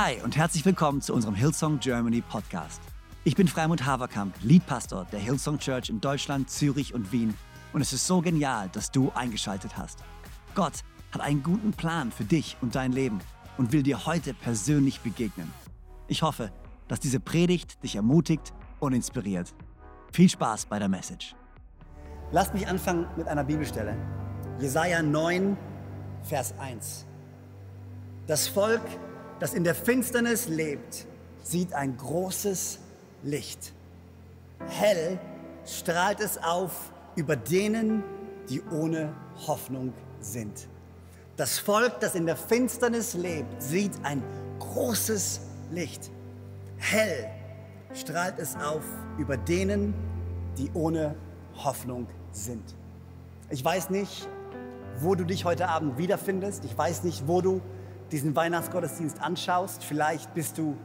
Hi und herzlich willkommen zu unserem Hillsong Germany Podcast. Ich bin Freimund Haverkamp, Leadpastor der Hillsong Church in Deutschland, Zürich und Wien. Und es ist so genial, dass du eingeschaltet hast. Gott hat einen guten Plan für dich und dein Leben und will dir heute persönlich begegnen. Ich hoffe, dass diese Predigt dich ermutigt und inspiriert. Viel Spaß bei der Message. Lasst mich anfangen mit einer Bibelstelle. Jesaja 9, Vers 1. Das Volk, das in der Finsternis lebt, sieht ein großes Licht. Hell strahlt es auf über denen, die ohne Hoffnung sind. Das Volk, das in der Finsternis lebt, sieht ein großes Licht. Hell strahlt es auf über denen, die ohne Hoffnung sind. Ich weiß nicht, wo du dich heute Abend wiederfindest. Ich weiß nicht, wo du diesen Weihnachtsgottesdienst anschaust. Vielleicht bist du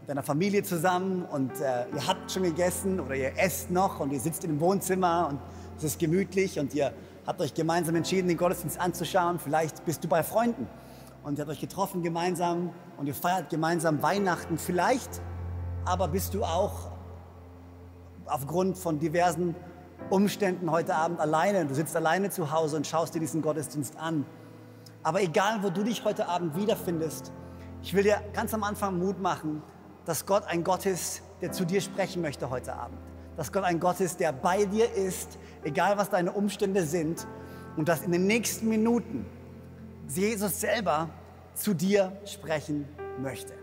mit deiner Familie zusammen und äh, ihr habt schon gegessen oder ihr esst noch und ihr sitzt im Wohnzimmer und es ist gemütlich und ihr habt euch gemeinsam entschieden, den Gottesdienst anzuschauen. Vielleicht bist du bei Freunden und ihr habt euch getroffen gemeinsam und ihr feiert gemeinsam Weihnachten. Vielleicht aber bist du auch aufgrund von diversen Umständen heute Abend alleine. Du sitzt alleine zu Hause und schaust dir diesen Gottesdienst an. Aber egal, wo du dich heute Abend wiederfindest, ich will dir ganz am Anfang Mut machen, dass Gott ein Gott ist, der zu dir sprechen möchte heute Abend dass Gott ein Gott ist, der bei dir ist, egal was deine Umstände sind, und dass in den nächsten Minuten Jesus selber zu dir sprechen möchte.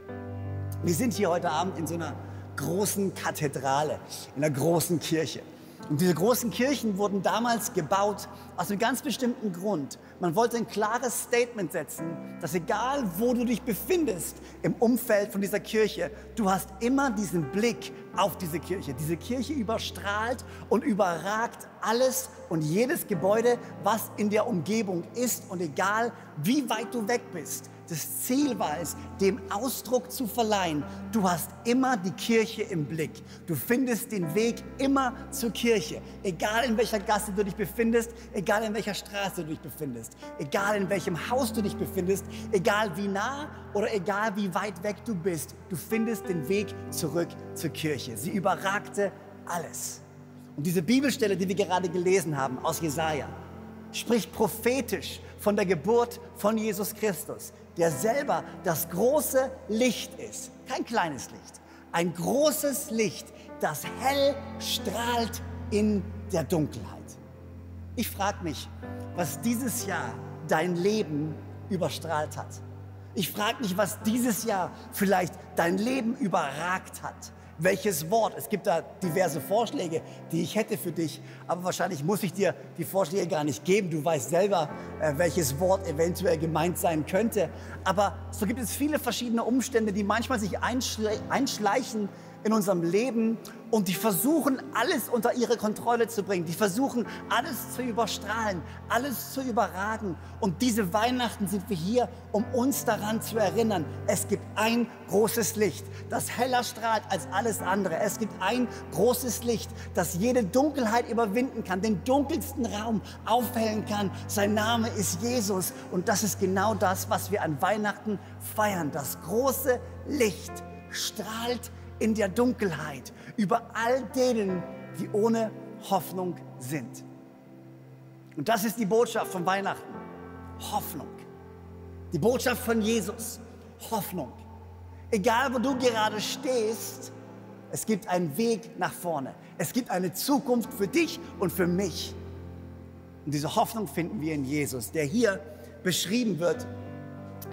Wir sind hier heute Abend in so einer großen Kathedrale, in einer großen Kirche. Und diese großen Kirchen wurden damals gebaut aus einem ganz bestimmten Grund. Man wollte ein klares Statement setzen, dass egal wo du dich befindest im Umfeld von dieser Kirche, du hast immer diesen Blick auf diese Kirche. Diese Kirche überstrahlt und überragt alles und jedes Gebäude, was in der Umgebung ist. Und egal wie weit du weg bist, das Ziel war es, dem Ausdruck zu verleihen. Du hast immer die Kirche im Blick. Du findest den Weg immer zur Kirche. Egal in welcher Gasse du dich befindest, egal in welcher Straße du dich befindest, egal in welchem Haus du dich befindest, egal wie nah oder egal wie weit weg du bist, du findest den Weg zurück zur Kirche. Sie überragte alles. Und diese Bibelstelle, die wir gerade gelesen haben aus Jesaja, spricht prophetisch von der Geburt von Jesus Christus, der selber das große Licht ist. Kein kleines Licht, ein großes Licht, das hell strahlt in der Dunkelheit. Ich frage mich, was dieses Jahr dein Leben überstrahlt hat. Ich frage mich, was dieses Jahr vielleicht dein Leben überragt hat welches Wort. Es gibt da diverse Vorschläge, die ich hätte für dich, aber wahrscheinlich muss ich dir die Vorschläge gar nicht geben. Du weißt selber, äh, welches Wort eventuell gemeint sein könnte. Aber so gibt es viele verschiedene Umstände, die manchmal sich einschleichen in unserem Leben und die versuchen, alles unter ihre Kontrolle zu bringen. Die versuchen, alles zu überstrahlen, alles zu überragen. Und diese Weihnachten sind wir hier, um uns daran zu erinnern, es gibt ein großes Licht, das heller strahlt als alles andere. Es gibt ein großes Licht, das jede Dunkelheit überwinden kann, den dunkelsten Raum aufhellen kann. Sein Name ist Jesus. Und das ist genau das, was wir an Weihnachten feiern. Das große Licht strahlt in der Dunkelheit über all denen, die ohne Hoffnung sind. Und das ist die Botschaft von Weihnachten. Hoffnung. Die Botschaft von Jesus. Hoffnung. Egal, wo du gerade stehst, es gibt einen Weg nach vorne. Es gibt eine Zukunft für dich und für mich. Und diese Hoffnung finden wir in Jesus, der hier beschrieben wird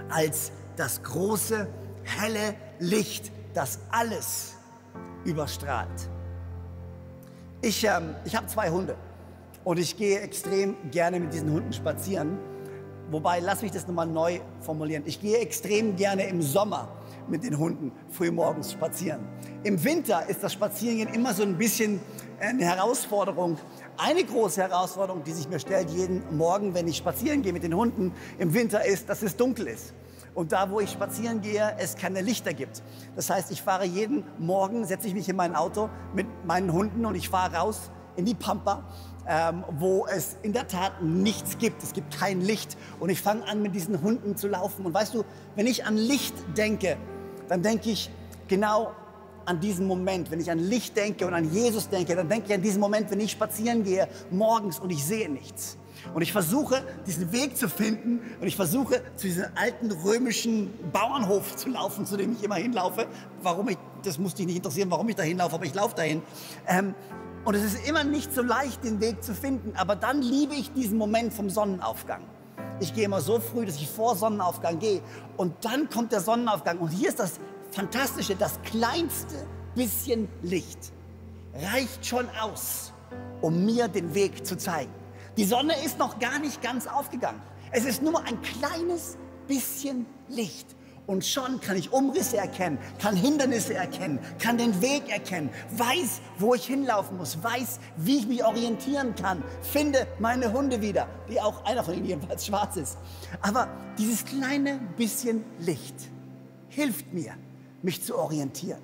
als das große, helle Licht das alles überstrahlt. Ich, ähm, ich habe zwei Hunde und ich gehe extrem gerne mit diesen Hunden spazieren. Wobei, lass mich das nochmal neu formulieren. Ich gehe extrem gerne im Sommer mit den Hunden frühmorgens spazieren. Im Winter ist das Spazierengehen immer so ein bisschen eine Herausforderung. Eine große Herausforderung, die sich mir stellt jeden Morgen, wenn ich spazieren gehe mit den Hunden im Winter, ist, dass es dunkel ist und da, wo ich spazieren gehe, es keine Lichter gibt. Das heißt, ich fahre jeden Morgen, setze ich mich in mein Auto mit meinen Hunden und ich fahre raus in die Pampa, ähm, wo es in der Tat nichts gibt. Es gibt kein Licht und ich fange an, mit diesen Hunden zu laufen. Und weißt du, wenn ich an Licht denke, dann denke ich genau an diesen Moment. Wenn ich an Licht denke und an Jesus denke, dann denke ich an diesen Moment, wenn ich spazieren gehe morgens und ich sehe nichts. Und ich versuche, diesen Weg zu finden und ich versuche, zu diesem alten römischen Bauernhof zu laufen, zu dem ich immer hinlaufe. Warum ich, das muss dich nicht interessieren, warum ich da hinlaufe, aber ich laufe dahin. Ähm, und es ist immer nicht so leicht, den Weg zu finden, aber dann liebe ich diesen Moment vom Sonnenaufgang. Ich gehe immer so früh, dass ich vor Sonnenaufgang gehe und dann kommt der Sonnenaufgang und hier ist das Fantastische, das kleinste bisschen Licht reicht schon aus, um mir den Weg zu zeigen. Die Sonne ist noch gar nicht ganz aufgegangen. Es ist nur ein kleines bisschen Licht. Und schon kann ich Umrisse erkennen, kann Hindernisse erkennen, kann den Weg erkennen, weiß, wo ich hinlaufen muss, weiß, wie ich mich orientieren kann, finde meine Hunde wieder, die auch einer von ihnen jedenfalls schwarz ist. Aber dieses kleine bisschen Licht hilft mir, mich zu orientieren.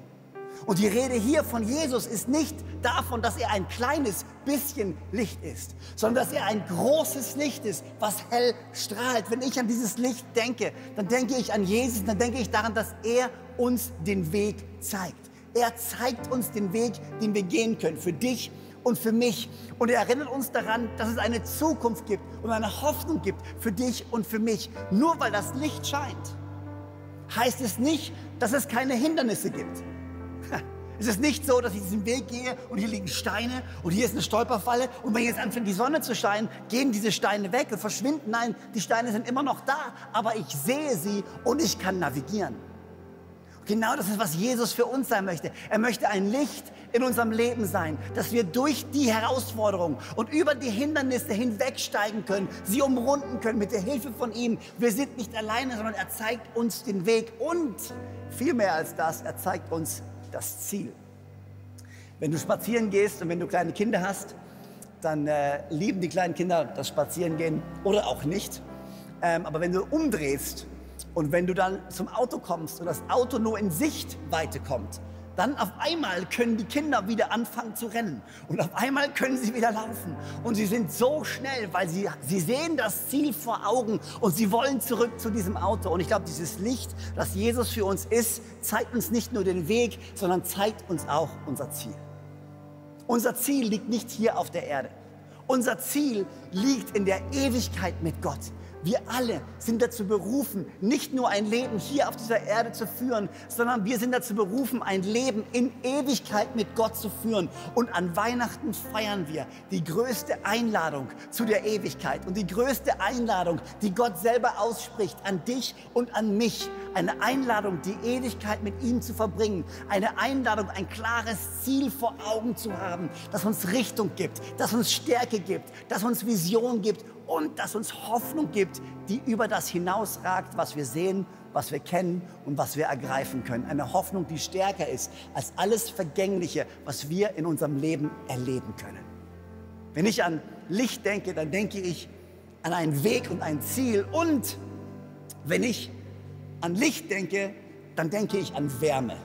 Und die Rede hier von Jesus ist nicht davon, dass er ein kleines bisschen Licht ist, sondern dass er ein großes Licht ist, was hell strahlt. Wenn ich an dieses Licht denke, dann denke ich an Jesus, dann denke ich daran, dass er uns den Weg zeigt. Er zeigt uns den Weg, den wir gehen können, für dich und für mich. Und er erinnert uns daran, dass es eine Zukunft gibt und eine Hoffnung gibt für dich und für mich. Nur weil das Licht scheint, heißt es nicht, dass es keine Hindernisse gibt. Es ist nicht so, dass ich diesen Weg gehe und hier liegen Steine und hier ist eine Stolperfalle und wenn jetzt anfängt die Sonne zu scheinen, gehen diese Steine weg und verschwinden. Nein, die Steine sind immer noch da, aber ich sehe sie und ich kann navigieren. Genau das ist, was Jesus für uns sein möchte. Er möchte ein Licht in unserem Leben sein, dass wir durch die Herausforderungen und über die Hindernisse hinwegsteigen können, sie umrunden können mit der Hilfe von ihm. Wir sind nicht alleine, sondern er zeigt uns den Weg und viel mehr als das, er zeigt uns das Ziel. Wenn du spazieren gehst und wenn du kleine Kinder hast, dann äh, lieben die kleinen Kinder das Spazierengehen oder auch nicht. Ähm, aber wenn du umdrehst und wenn du dann zum Auto kommst und das Auto nur in Sichtweite kommt, dann auf einmal können die Kinder wieder anfangen zu rennen und auf einmal können sie wieder laufen und sie sind so schnell, weil sie, sie sehen das Ziel vor Augen und sie wollen zurück zu diesem Auto. Und ich glaube, dieses Licht, das Jesus für uns ist, zeigt uns nicht nur den Weg, sondern zeigt uns auch unser Ziel. Unser Ziel liegt nicht hier auf der Erde. Unser Ziel liegt in der Ewigkeit mit Gott. Wir alle sind dazu berufen, nicht nur ein Leben hier auf dieser Erde zu führen, sondern wir sind dazu berufen, ein Leben in Ewigkeit mit Gott zu führen. Und an Weihnachten feiern wir die größte Einladung zu der Ewigkeit und die größte Einladung, die Gott selber ausspricht an dich und an mich. Eine Einladung, die Ewigkeit mit ihm zu verbringen. Eine Einladung, ein klares Ziel vor Augen zu haben, das uns Richtung gibt, das uns Stärke gibt, das uns Vision gibt und das uns Hoffnung gibt, die über das hinausragt, was wir sehen, was wir kennen und was wir ergreifen können. Eine Hoffnung, die stärker ist als alles Vergängliche, was wir in unserem Leben erleben können. Wenn ich an Licht denke, dann denke ich an einen Weg und ein Ziel. Und wenn ich an Licht denke, dann denke ich an Wärme.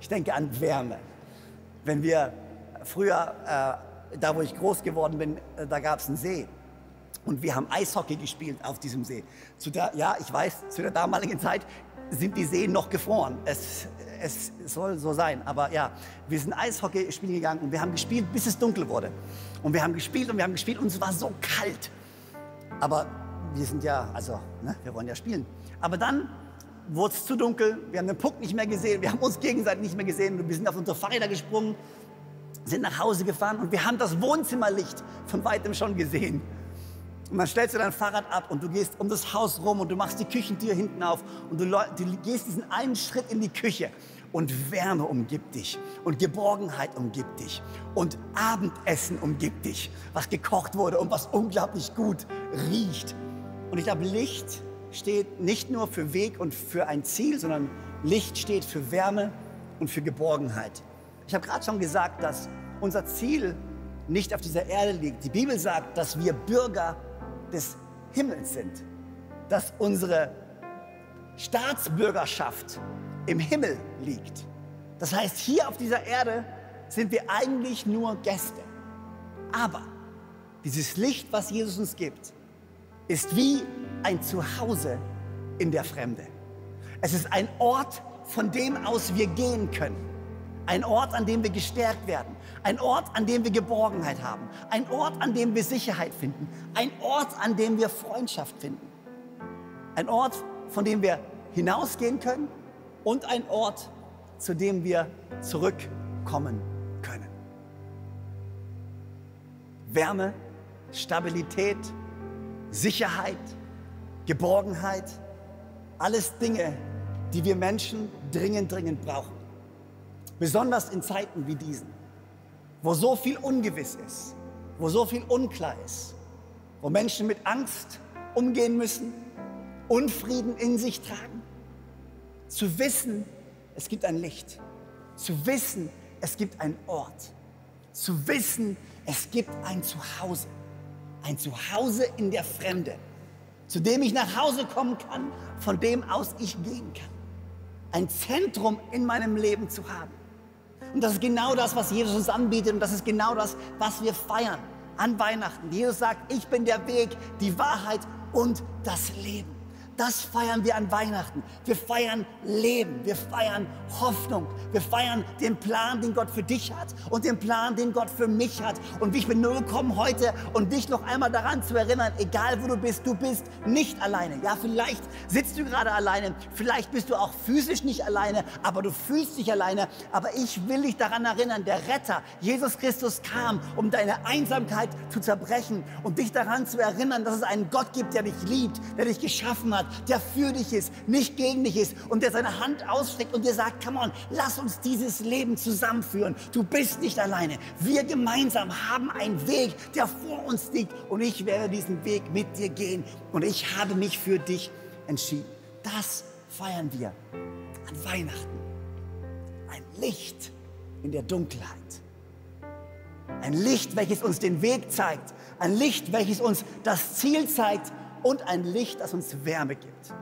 Ich denke an Wärme. Wenn wir früher, äh, da wo ich groß geworden bin, äh, da gab es einen See. Und wir haben Eishockey gespielt auf diesem See. Zu der, ja, ich weiß, zu der damaligen Zeit sind die Seen noch gefroren. Es, es soll so sein. Aber ja, wir sind Eishockey spielen gegangen und wir haben gespielt, bis es dunkel wurde. Und wir haben gespielt und wir haben gespielt und es war so kalt. Aber wir sind ja, also, ne, wir wollen ja spielen. Aber dann wurde es zu dunkel, wir haben den Puck nicht mehr gesehen, wir haben uns gegenseitig nicht mehr gesehen. Wir sind auf unsere Fahrräder gesprungen, sind nach Hause gefahren und wir haben das Wohnzimmerlicht von weitem schon gesehen. Und dann stellst du dein Fahrrad ab und du gehst um das Haus rum und du machst die Küchentür hinten auf und du, du gehst diesen einen Schritt in die Küche und Wärme umgibt dich und Geborgenheit umgibt dich und Abendessen umgibt dich, was gekocht wurde und was unglaublich gut riecht. Und ich glaube, Licht steht nicht nur für Weg und für ein Ziel, sondern Licht steht für Wärme und für Geborgenheit. Ich habe gerade schon gesagt, dass unser Ziel nicht auf dieser Erde liegt. Die Bibel sagt, dass wir Bürger des Himmels sind, dass unsere Staatsbürgerschaft im Himmel liegt. Das heißt, hier auf dieser Erde sind wir eigentlich nur Gäste. Aber dieses Licht, was Jesus uns gibt, ist wie ein Zuhause in der Fremde. Es ist ein Ort von dem aus wir gehen können. Ein Ort, an dem wir gestärkt werden. Ein Ort, an dem wir Geborgenheit haben. Ein Ort, an dem wir Sicherheit finden. Ein Ort, an dem wir Freundschaft finden. Ein Ort, von dem wir hinausgehen können und ein Ort, zu dem wir zurückkommen können. Wärme, Stabilität, Sicherheit, Geborgenheit, alles Dinge, die wir Menschen dringend, dringend brauchen. Besonders in Zeiten wie diesen, wo so viel ungewiss ist, wo so viel unklar ist, wo Menschen mit Angst umgehen müssen, Unfrieden in sich tragen. Zu wissen, es gibt ein Licht. Zu wissen, es gibt einen Ort. Zu wissen, es gibt ein Zuhause. Ein Zuhause in der Fremde, zu dem ich nach Hause kommen kann, von dem aus ich gehen kann. Ein Zentrum in meinem Leben zu haben. Und das ist genau das, was Jesus uns anbietet und das ist genau das, was wir feiern an Weihnachten. Jesus sagt, ich bin der Weg, die Wahrheit und das Leben. Das feiern wir an Weihnachten. Wir feiern Leben, wir feiern Hoffnung, wir feiern den Plan, den Gott für dich hat und den Plan, den Gott für mich hat. Und ich bin nur gekommen heute und dich noch einmal daran zu erinnern, egal wo du bist, du bist nicht alleine. Ja, vielleicht sitzt du gerade alleine, vielleicht bist du auch physisch nicht alleine, aber du fühlst dich alleine. Aber ich will dich daran erinnern, der Retter, Jesus Christus kam, um deine Einsamkeit zu zerbrechen und dich daran zu erinnern, dass es einen Gott gibt, der dich liebt, der dich geschaffen hat, der für dich ist, nicht gegen dich ist und der seine Hand ausstreckt und dir sagt, come on, lass uns dieses Leben zusammenführen. Du bist nicht alleine. Wir gemeinsam haben einen Weg, der vor uns liegt und ich werde diesen Weg mit dir gehen und ich habe mich für dich entschieden. Das feiern wir an Weihnachten. Ein Licht in der Dunkelheit. Ein Licht, welches uns den Weg zeigt. Ein Licht, welches uns das Ziel zeigt und ein Licht, das uns Wärme gibt.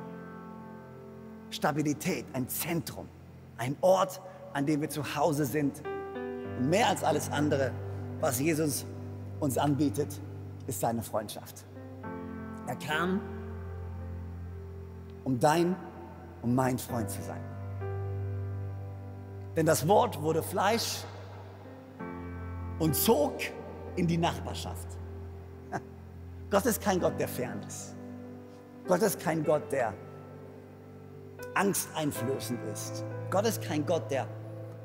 Stabilität, ein Zentrum, ein Ort, an dem wir zu Hause sind. Und mehr als alles andere, was Jesus uns anbietet, ist seine Freundschaft. Er kam, um dein, um mein Freund zu sein. Denn das Wort wurde Fleisch und zog in die Nachbarschaft. Gott ist kein Gott, der fern ist. Gott ist kein Gott, der angsteinflößend ist. Gott ist kein Gott, der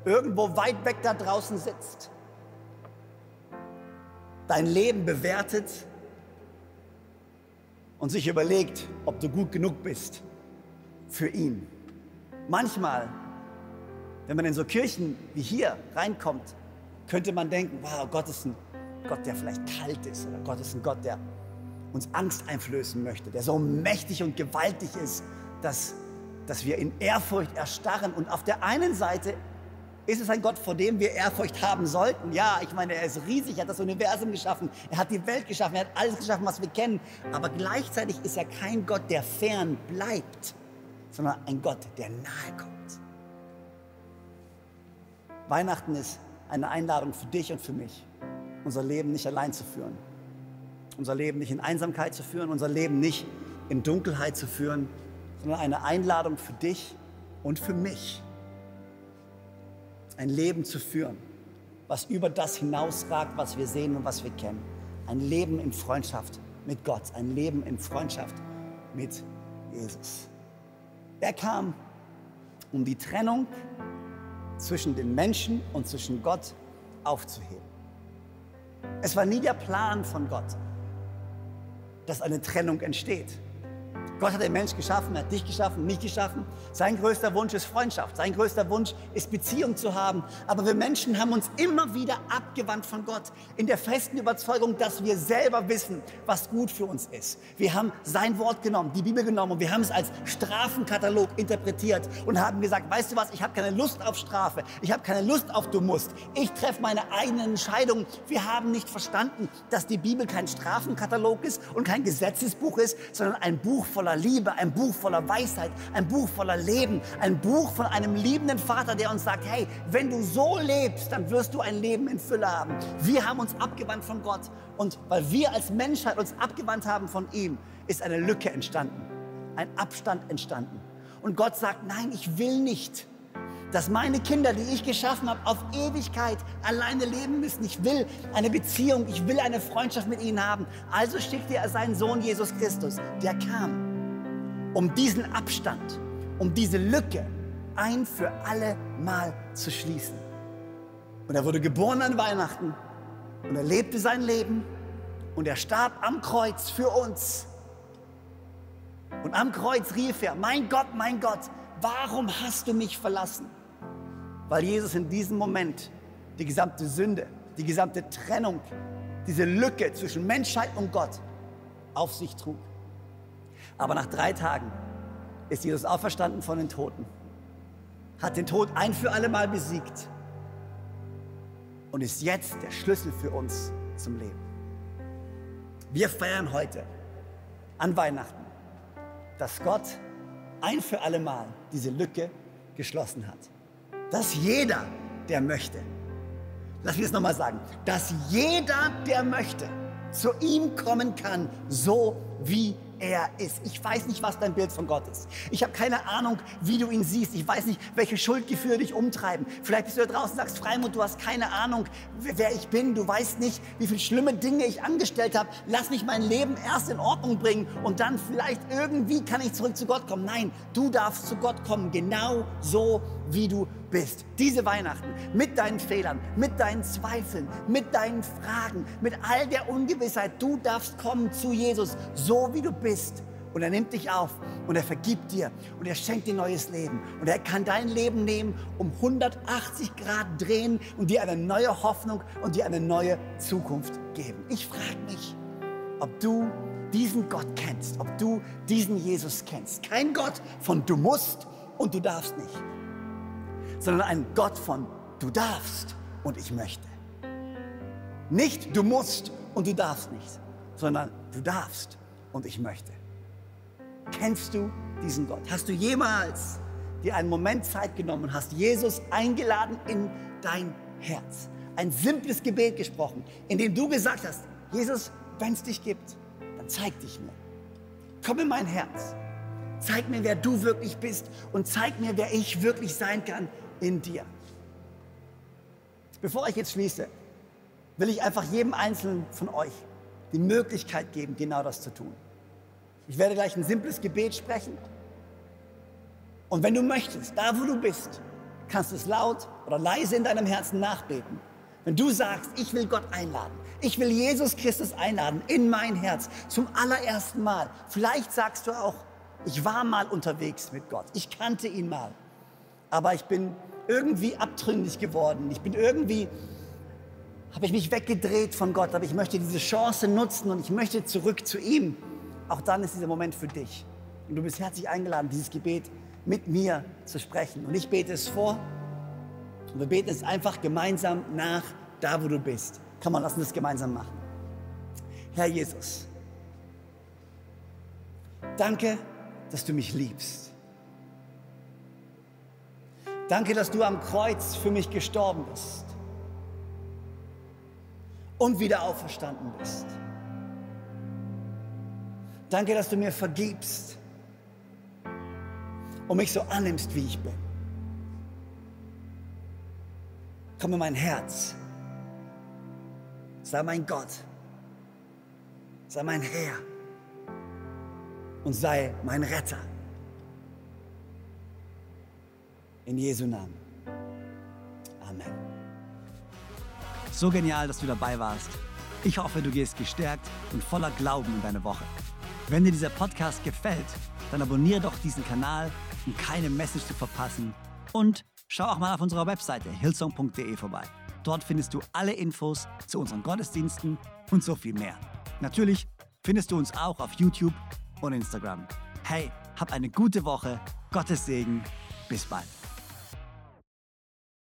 irgendwo weit weg da draußen sitzt, dein Leben bewertet und sich überlegt, ob du gut genug bist für ihn. Manchmal, wenn man in so Kirchen wie hier reinkommt, könnte man denken, wow, Gott ist ein Gott, der vielleicht kalt ist oder Gott ist ein Gott, der uns Angst einflößen möchte, der so mächtig und gewaltig ist, dass, dass wir in Ehrfurcht erstarren. Und auf der einen Seite ist es ein Gott, vor dem wir Ehrfurcht haben sollten. Ja, ich meine, er ist riesig, er hat das Universum geschaffen, er hat die Welt geschaffen, er hat alles geschaffen, was wir kennen. Aber gleichzeitig ist er kein Gott, der fern bleibt, sondern ein Gott, der nahe kommt. Weihnachten ist eine Einladung für dich und für mich, unser Leben nicht allein zu führen, unser Leben nicht in Einsamkeit zu führen, unser Leben nicht in Dunkelheit zu führen, sondern eine Einladung für dich und für mich, ein Leben zu führen, was über das hinausragt, was wir sehen und was wir kennen. Ein Leben in Freundschaft mit Gott, ein Leben in Freundschaft mit Jesus. Er kam, um die Trennung zwischen den Menschen und zwischen Gott aufzuheben. Es war nie der Plan von Gott, dass eine Trennung entsteht. Gott hat den Mensch geschaffen, er hat dich geschaffen, mich geschaffen. Sein größter Wunsch ist Freundschaft. Sein größter Wunsch ist Beziehung zu haben. Aber wir Menschen haben uns immer wieder abgewandt von Gott in der festen Überzeugung, dass wir selber wissen, was gut für uns ist. Wir haben sein Wort genommen, die Bibel genommen und wir haben es als Strafenkatalog interpretiert und haben gesagt, weißt du was, ich habe keine Lust auf Strafe. Ich habe keine Lust auf du musst. Ich treffe meine eigenen Entscheidungen. Wir haben nicht verstanden, dass die Bibel kein Strafenkatalog ist und kein Gesetzesbuch ist, sondern ein Buch voller voller Liebe, ein Buch voller Weisheit, ein Buch voller Leben, ein Buch von einem liebenden Vater, der uns sagt, hey, wenn du so lebst, dann wirst du ein Leben in Fülle haben. Wir haben uns abgewandt von Gott und weil wir als Menschheit uns abgewandt haben von ihm, ist eine Lücke entstanden, ein Abstand entstanden. Und Gott sagt, nein, ich will nicht dass meine Kinder, die ich geschaffen habe, auf Ewigkeit alleine leben müssen. Ich will eine Beziehung, ich will eine Freundschaft mit ihnen haben. Also schickte er seinen Sohn Jesus Christus, der kam, um diesen Abstand, um diese Lücke ein für alle Mal zu schließen. Und er wurde geboren an Weihnachten und er lebte sein Leben und er starb am Kreuz für uns. Und am Kreuz rief er, mein Gott, mein Gott, warum hast du mich verlassen? Weil Jesus in diesem Moment die gesamte Sünde, die gesamte Trennung, diese Lücke zwischen Menschheit und Gott auf sich trug. Aber nach drei Tagen ist Jesus auferstanden von den Toten, hat den Tod ein für alle Mal besiegt und ist jetzt der Schlüssel für uns zum Leben. Wir feiern heute an Weihnachten, dass Gott ein für alle Mal diese Lücke geschlossen hat. Dass jeder, der möchte, lass mich es nochmal sagen, dass jeder, der möchte, zu ihm kommen kann, so wie er ist. Ich weiß nicht, was dein Bild von Gott ist. Ich habe keine Ahnung, wie du ihn siehst. Ich weiß nicht, welche Schuldgefühle dich umtreiben. Vielleicht bist du da draußen und sagst, Freimund, du hast keine Ahnung, wer ich bin. Du weißt nicht, wie viele schlimme Dinge ich angestellt habe. Lass mich mein Leben erst in Ordnung bringen und dann vielleicht irgendwie kann ich zurück zu Gott kommen. Nein, du darfst zu Gott kommen, genau so, wie du bist. Diese Weihnachten mit deinen Fehlern, mit deinen Zweifeln, mit deinen Fragen, mit all der Ungewissheit. Du darfst kommen zu Jesus, so wie du bist. Und er nimmt dich auf und er vergibt dir und er schenkt dir neues Leben. Und er kann dein Leben nehmen, um 180 Grad drehen und dir eine neue Hoffnung und dir eine neue Zukunft geben. Ich frage mich, ob du diesen Gott kennst, ob du diesen Jesus kennst. Kein Gott von du musst und du darfst nicht, sondern ein Gott von du darfst und ich möchte. Nicht du musst und du darfst nicht, sondern du darfst und ich möchte. Kennst du diesen Gott? Hast du jemals dir einen Moment Zeit genommen und hast Jesus eingeladen in dein Herz? Ein simples Gebet gesprochen, in dem du gesagt hast, Jesus, wenn es dich gibt, dann zeig dich mir. Komm in mein Herz. Zeig mir, wer du wirklich bist und zeig mir, wer ich wirklich sein kann in dir. Bevor ich jetzt schließe, will ich einfach jedem Einzelnen von euch die Möglichkeit geben, genau das zu tun. Ich werde gleich ein simples Gebet sprechen. Und wenn du möchtest, da wo du bist, kannst du es laut oder leise in deinem Herzen nachbeten. Wenn du sagst, ich will Gott einladen, ich will Jesus Christus einladen in mein Herz zum allerersten Mal. Vielleicht sagst du auch, ich war mal unterwegs mit Gott, ich kannte ihn mal, aber ich bin irgendwie abtrünnig geworden. Ich bin irgendwie, habe ich mich weggedreht von Gott, aber ich möchte diese Chance nutzen und ich möchte zurück zu ihm. Auch dann ist dieser Moment für dich. Und du bist herzlich eingeladen, dieses Gebet mit mir zu sprechen. Und ich bete es vor und wir beten es einfach gemeinsam nach, da wo du bist. Komm mal, lass uns das gemeinsam machen. Herr Jesus, danke, dass du mich liebst. Danke, dass du am Kreuz für mich gestorben bist und wieder auferstanden bist. Danke, dass du mir vergibst und mich so annimmst, wie ich bin. Komm in mein Herz. Sei mein Gott. Sei mein Herr. Und sei mein Retter. In Jesu Namen. Amen. So genial, dass du dabei warst. Ich hoffe, du gehst gestärkt und voller Glauben in deine Woche. Wenn dir dieser Podcast gefällt, dann abonniere doch diesen Kanal, um keine Message zu verpassen. Und schau auch mal auf unserer Webseite hillsong.de vorbei. Dort findest du alle Infos zu unseren Gottesdiensten und so viel mehr. Natürlich findest du uns auch auf YouTube und Instagram. Hey, hab eine gute Woche. Gottes Segen. Bis bald.